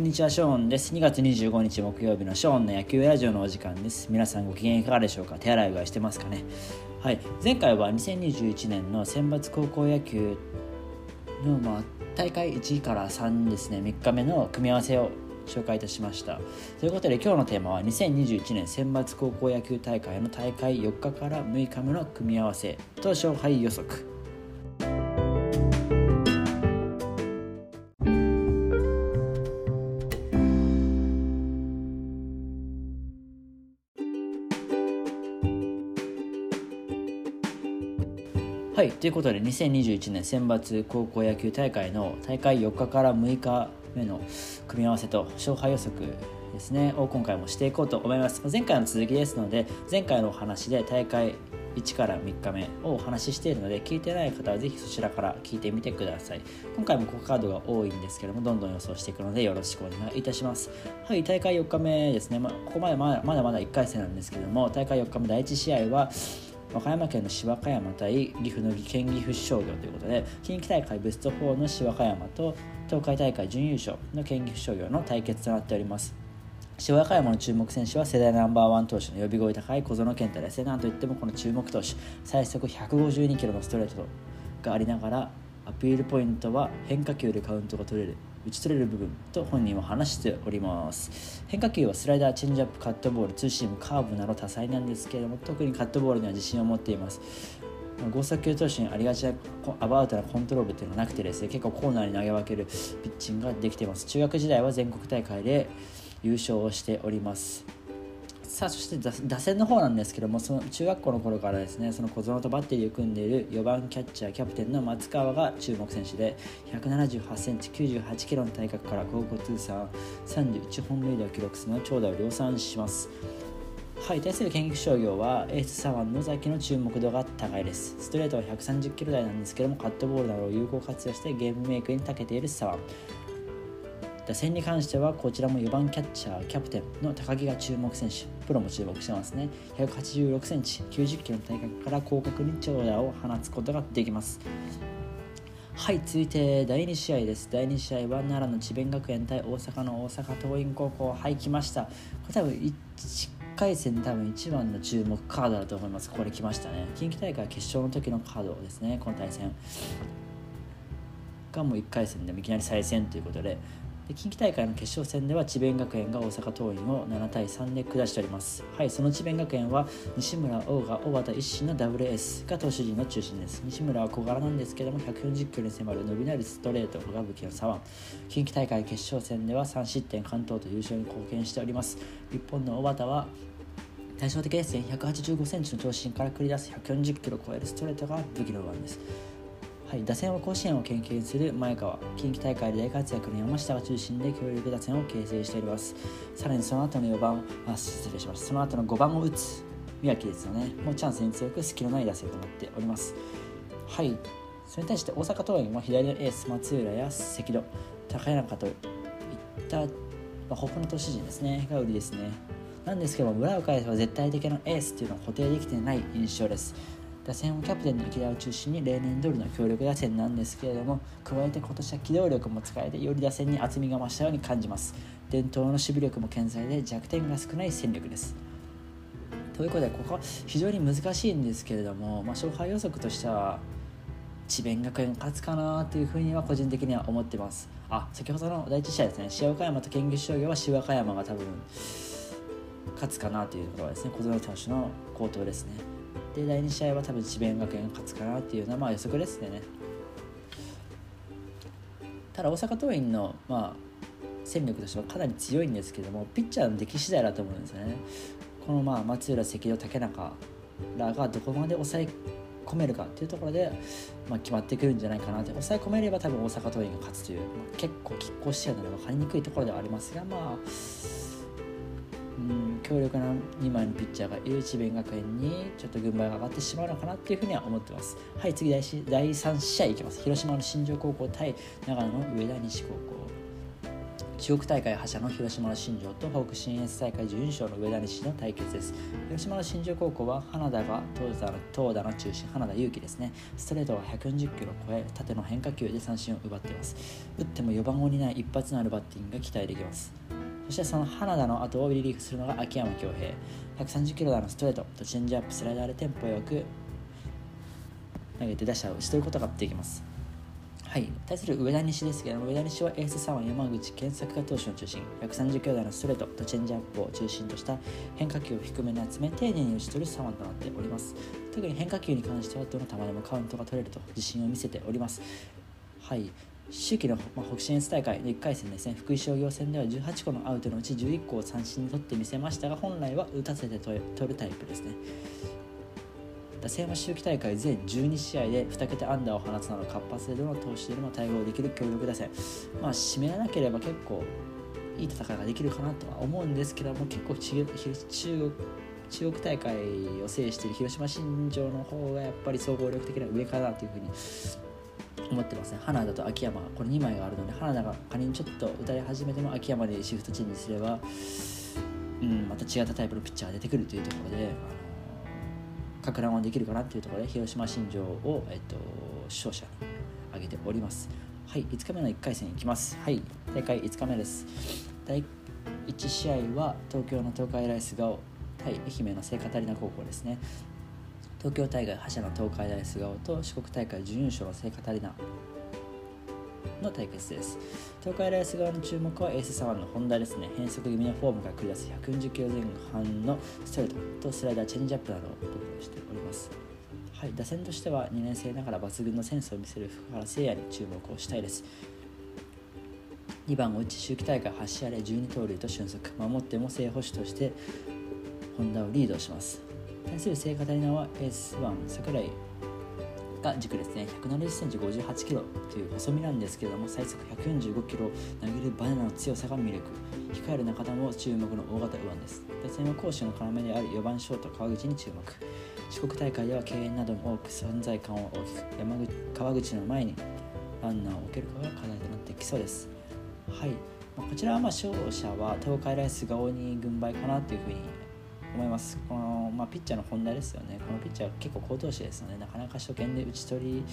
こんにちはショーンです。2月25日木曜日のショーンの野球ラジオのお時間です。皆さんご機嫌いかがでしょうか？手洗いうがいしてますかね？はい。前回は2021年の選抜高校野球の、まあ、大会1から3ですね。3日目の組み合わせを紹介いたしました。ということで今日のテーマは2021年選抜高校野球大会の大会4日から6日目の組み合わせと勝敗予測。ということで2021年選抜高校野球大会の大会4日から6日目の組み合わせと勝敗予測ですねを今回もしていこうと思います。前回の続きですので前回のお話で大会1から3日目をお話ししているので聞いてない方はぜひそちらから聞いてみてください。今回もここカードが多いんですけどもどんどん予想していくのでよろしくお願いいたします。はい大会4日目ですね、まあ、ここまでまだまだまだ1回戦なんですけども大会4日目第1試合は和歌山県の市和歌山対岐阜の県岐阜商業ということで近畿大会ベスト4の市和歌山と東海大会準優勝の県岐阜商業の対決となっております。市和歌山の注目選手は世代ナンバーワン投手の呼び声高い小園健太です。ねなんといってもこの注目投手最速152キロのストレートがありながらアピールポイントは変化球でカウントが取れる。打ち取れる部分と本人は話しております。変化球はスライダーチェンジアップカットボールツーシームカーブなど多彩なんですけれども特にカットボールには自信を持っています。剛速球投手にありがちなアバウトなコントロールというのはなくてですね結構コーナーに投げ分けるピッチングができています。中学時代は全国大会で優勝をしております。さあそして打線の方なんですけどもその中学校の頃からですねその小園とバッテリーを組んでいる4番キャッチャーキャプテンの松川が注目選手で1 7 8センチ9 8キロの体格から高校通算31本塁打を記録するの長打を量産します。はい対する研究商業はエース左腕野崎の注目度が高いです。ストレートは130キロ台なんですけどもカットボールなどを有効活用してゲームメイクに長けている左腕。打線に関してはこちらも4番キャッチャーキャプテンの高木が注目選手プロも注目してますね。1 8 6センチ9 0キロの体格から広角に長打を放つことができます。はい続いて第2試合です。第2試合は奈良の智弁学園対大阪の大阪桐蔭高校。はい来ました。これ多分1回戦多分一番の注目カードだと思います。これ来ましたね。近畿大会決勝の時のカードですねこの対戦。がもう1回戦でもいきなり再戦ということでで近畿大会の決勝戦では智弁学園が大阪桐蔭を7対3で下しております。はいその智弁学園は西村王が小畑一心の WS が投手陣の中心です。西村は小柄なんですけども140キロに迫る伸びなるストレートが武器の左腕。近畿大会決勝戦では3失点関東と優勝に貢献しております。日本の小畑は対照的ですね185センチの長身から繰り出す140キロを超えるストレートが武器の右腕です。はい、打線は甲子園を研究する前川近畿大会で大活躍の山下が中心で強力打線を形成しております。さらにその後の4番あ失礼しました。その後の5番を打つ宮城ですよね。もうチャンスに強く隙のない打線となっております。はいそれに対して大阪桐蔭は左のエース松浦や関戸高中といった、まあ、他の投手陣ですねが売りですね。なんですけども村岡は絶対的なエースっていうのは固定できてない印象です。打線をキャプテンの池田を中心に例年通りの強力打線なんですけれども加えて今年は機動力も使えてより打線に厚みが増したように感じます。伝統の守備力も健在で弱点が少ない戦力です。ということでここは非常に難しいんですけれども、まあ、勝敗予測としては智弁学園勝つかなというふうには個人的には思ってます。あ先ほどの第1試合ですね。塩岡山と県議商業は塩岡山が多分勝つかなというところですね。小園投手の好投ですね。で第2試合は多分智弁学園が勝つかなっていうのはまあ予測ですね。ただ大阪桐蔭のまあ戦力としてはかなり強いんですけどもピッチャーの出来次第だと思うんですよね。このまあ松浦関戸竹中らがどこまで抑え込めるかっていうところで、まあ、決まってくるんじゃないかなって。抑え込めれば多分大阪桐蔭が勝つという、まあ、結構拮抗してるので分かりにくいところではありますがまあうん強力な2枚のピッチャーがいる智弁学園にちょっと軍配が上がってしまうのかなっていうふうには思ってます。はい次第第3試合いきます。広島の新庄高校対長野の上田西高校四国大会覇者の広島の新庄と北信越大会準優勝の上田西の対決です。広島の新庄高校は花田が投打の投打の中心花田裕樹ですね。ストレートは140キロを超え縦の変化球で三振を奪っています。打っても4番を担い一発のあるバッティングが期待できます。そしてその花田の後をリリーフするのが秋山恭平。130キロ台のストレートとチェンジアップスライダーでテンポよく投げて打者を打ち取ることができます。はい、対する上田西ですけども上田西はエース左腕山口健作が投手の中心。130キロ台のストレートとチェンジアップを中心とした変化球を低めに集め丁寧に打ち取る左腕となっております。特に変化球に関してはどの球でもカウントが取れると自信を見せております。はい。秋季の、まあ、北信越大会の1回戦ですね福井商業戦では18個のアウトのうち11個を三振に取ってみせましたが本来は打たせて取るタイプですね。打線は秋季大会全12試合で2桁安打を放つなど活発でどの投手でも対応できる強力打線。まあ締めなければ結構いい戦いができるかなとは思うんですけども結構中国中国大会を制している広島新庄の方がやっぱり総合力的な上かなというふうに思ってますね花田と秋山これ2枚があるので花田が仮にちょっと打たれ始めても秋山でシフトチェンジすれば、うん、また違ったタイプのピッチャーが出てくるというところでかく乱はできるかなっていうところで広島新庄を、えっと、勝者に挙げております。はい5日目の1回戦いきます。はい大会5日目です。第1試合は東京の東海ライスガオ対愛媛の聖カタリナ高校ですね。東京大会覇者の東海大菅生と四国大会準優勝の聖カタリナの対決です。東海大菅生の注目はエース左腕の本田ですね。変則気味のフォームが繰り出す140キロ前半のストレート。とスライダーチェンジアップなどを得意しております。はい、打線としては2年生ながら抜群のセンスを見せる福原誠也に注目をしたいです。2番を打ち秋季大会8試合で12盗塁と俊足。守っても正捕手として本田をリードします。対する聖カタリナはエース1櫻井が軸ですね。1 7 0センチ5 8キロという細身なんですけれども最速145キロを投げるバネの強さが魅力。控える中田も注目の大型右腕です。打線は攻守の要である4番ショート川口に注目。四国大会では敬遠なども多く存在感は大きく山口川口の前にランナーを置けるかが課題となってきそうです。はい。まあこちらはまあ勝者は東海ライスが大に軍配かなというふうに思います。この、まあ、ピッチャーの本題ですよね。このピッチャー結構好投手ですのでなかなか初見で打ち取り、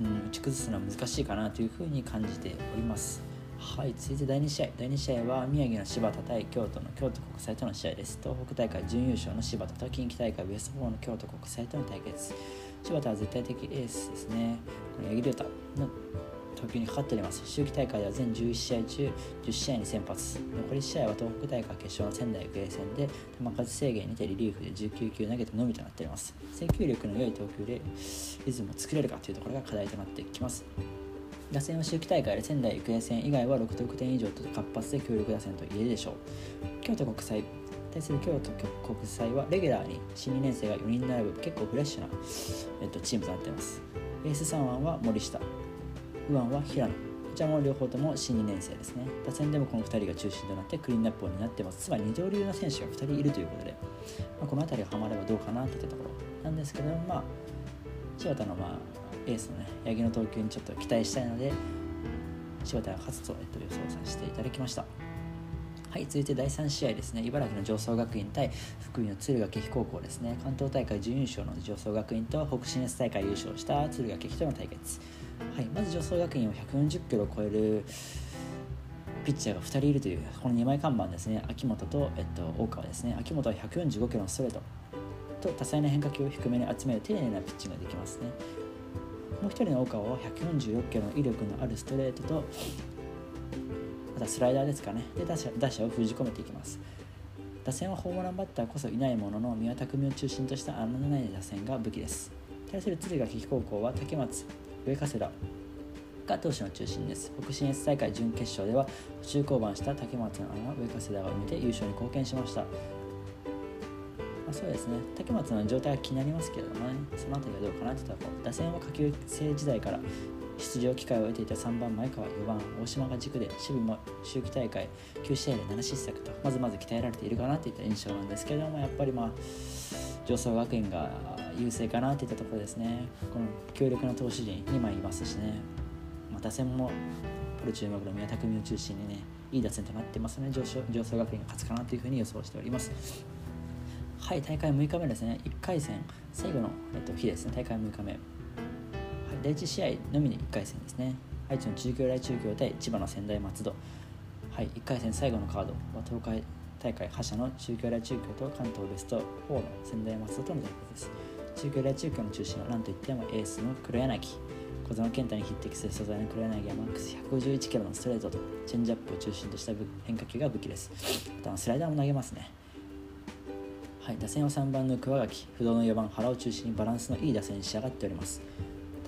うん、打ち崩すのは難しいかなというふうに感じております。はい続いて第2試合。第2試合は宮城の柴田対京都の京都国際との試合です。東北大会準優勝の柴田と近畿大会ベスト4の京都国際との対決。柴田は絶対的エースですね。この八木亮太の投球にかかっております。秋季大会では全11試合中10試合に先発。残り試合は東北大会決勝の仙台育英戦で球数制限にてリリーフで19球投げてのみとなっております。制球力の良い投球でリズムを作れるかというところが課題となってきます。打線は秋季大会で仙台育英戦以外は6得点以上と活発で強力打線と言えるでしょう。京都国際対する京都国際はレギュラーに新2年生が4人並ぶ結構フレッシュな、えっと、チームとなっています。エース3番は森下。右腕は平野こちらも両方とも新2年生ですね。打線でもこの2人が中心となってクリーンナップを担ってます。つまり二刀流の選手が2人いるということで、まあ、この辺りがハマればどうかなといったところ。なんですけどまあ柴田のまあエースのね八木の投球にちょっと期待したいので柴田が勝つと、えっと、予想させていただきました。はい、続いて第3試合ですね、茨城の常総学院対福井の敦賀気比高校ですね、関東大会準優勝の常総学院と北信越大会優勝した敦賀気比との対決。はい、まず助走学院を140キロを超えるピッチャーが2人いるというこの2枚看板ですね。秋元と、えっと、大川ですね。秋元は145キロのストレートと多彩な変化球を低めに集める丁寧なピッチングができますね。もう1人の大川は146キロの威力のあるストレートとまたスライダーですかね。で打者打者を封じ込めていきます。打線はホームランバッターこそいないものの宮田組を中心とした穴のない打線が武器です。対する敦賀気比高校は竹松上加世田が投手の中心です。北信越大会準決勝では途中降板した竹松の穴上加世田が埋めて優勝に貢献しました。まあ、そうですね。竹松の状態は気になりますけれどもね。その辺りはどうかなといったところ打線は下級生時代から出場機会を得ていた3番前川4番大島が軸で守備も秋季大会9試合で7失策とまずまず鍛えられているかなといった印象なんですけれどもやっぱりまあ上層学園が優勢かなといったところですね。この強力な投手陣2枚いますしね、まあ、打線もプロ注目の宮田組を中心にねいい打線となってますので上昇上層学園が勝つかなというふうに予想しております。はい大会6日目ですね。1回戦最後の、えっと、日ですね。大会6日目、第1試合のみに1回戦ですね。愛知の中京大中京対千葉の仙台松戸。はい1回戦最後のカード。は東海大会覇者の中京大中京と関東ベスト4の仙台松戸との対決です。中京大中京の中心は何といってもエースの黒柳。小園健太に匹敵する素材の黒柳はマックス151キロのストレートとチェンジアップを中心とした変化球が武器です。またスライダーも投げますね。はい、打線は3番の桑垣。不動の4番原を中心にバランスのいい打線に仕上がっております。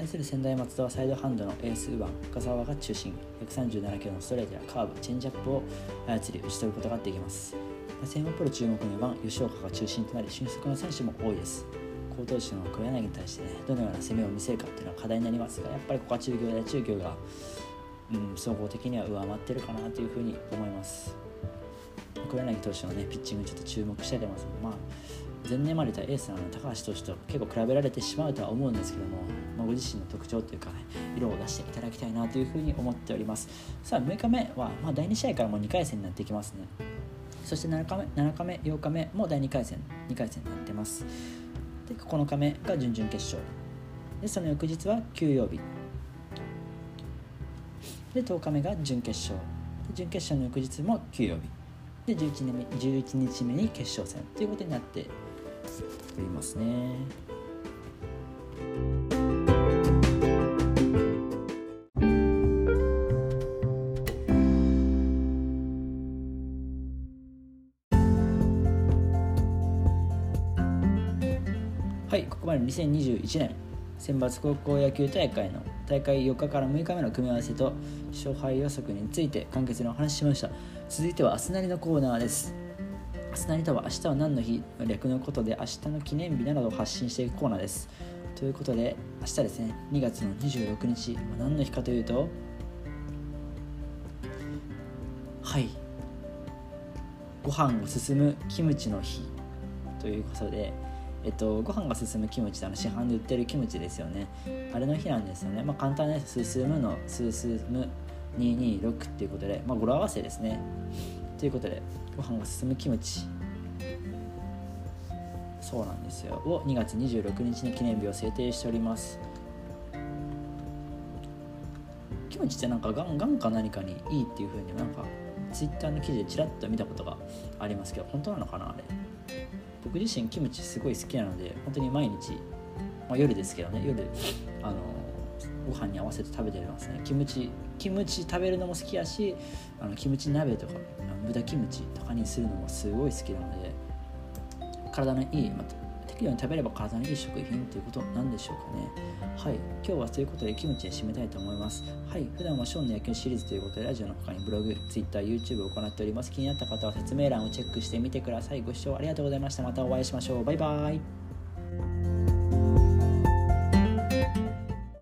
対する仙台松戸はサイドハンドのエース右腕深沢が中心。137キロのストレートやカーブチェンジアップを操り打ち取ることができます。打線はプロ注目の4番吉岡が中心となり俊足の選手も多いです。好投手の黒柳に対してねどのような攻めを見せるかっていうのは課題になりますがやっぱりここは中京で中京が、うん、総合的には上回ってるかなというふうに思います。黒柳投手のねピッチングちょっと注目してます。まあ前年までたエースの高橋投手と結構比べられてしまうとは思うんですけども、まあ、ご自身の特徴というか、ね、色を出していただきたいなというふうに思っております。さあ6日目は、まあ、第2試合からもう2回戦になっていきますね。そして7日目7日目8日目も第2回戦2回戦になってます。で9日目が準々決勝。でその翌日は休養日。で10日目が準決勝。準決勝の翌日も休養日。で 11, 日目11日目に決勝戦ということになっておりますね。はいここまで2021年選抜高校野球大会の大会4日から6日目の組み合わせと勝敗予測について簡潔にお話ししました続いては明日なりのコーナーです明日なりとは明日は何の日の略のことで明日の記念日などを発信していくコーナーです。ということで明日ですね2月の26日何の日かというとはい。ご飯を進むキムチの日。ということでえっと、ご飯が進むキムチってあの市販で売ってるキムチですよね。あれの日なんですよね。まあ簡単です。進むの進む226っていうことでまあ語呂合わせですね。ということでご飯が進むキムチ。そうなんですよ。を2月26日に記念日を制定しております。キムチってなんかがんがんか何かにいいっていうふうになんかツイッターの記事でちらっと見たことがありますけど本当なのかなあれ。僕自身キムチすごい好きなので本当に毎日、まあ、夜ですけどね夜あのご飯に合わせて食べてますね。キムチキムチ食べるのも好きやしあのキムチ鍋とか豚キムチとかにするのもすごい好きなので体のいい、まあ、適量に食べれば体にいい食品ということなんでしょうかね。はい。今日はということでキムチで締めたいと思います。はい。普段はショーンの野球シリーズということでラジオの他にブログ TwitterYouTube を行っております。気になった方は説明欄をチェックしてみてください。ご視聴ありがとうございました。またお会いしましょう。バイバイ。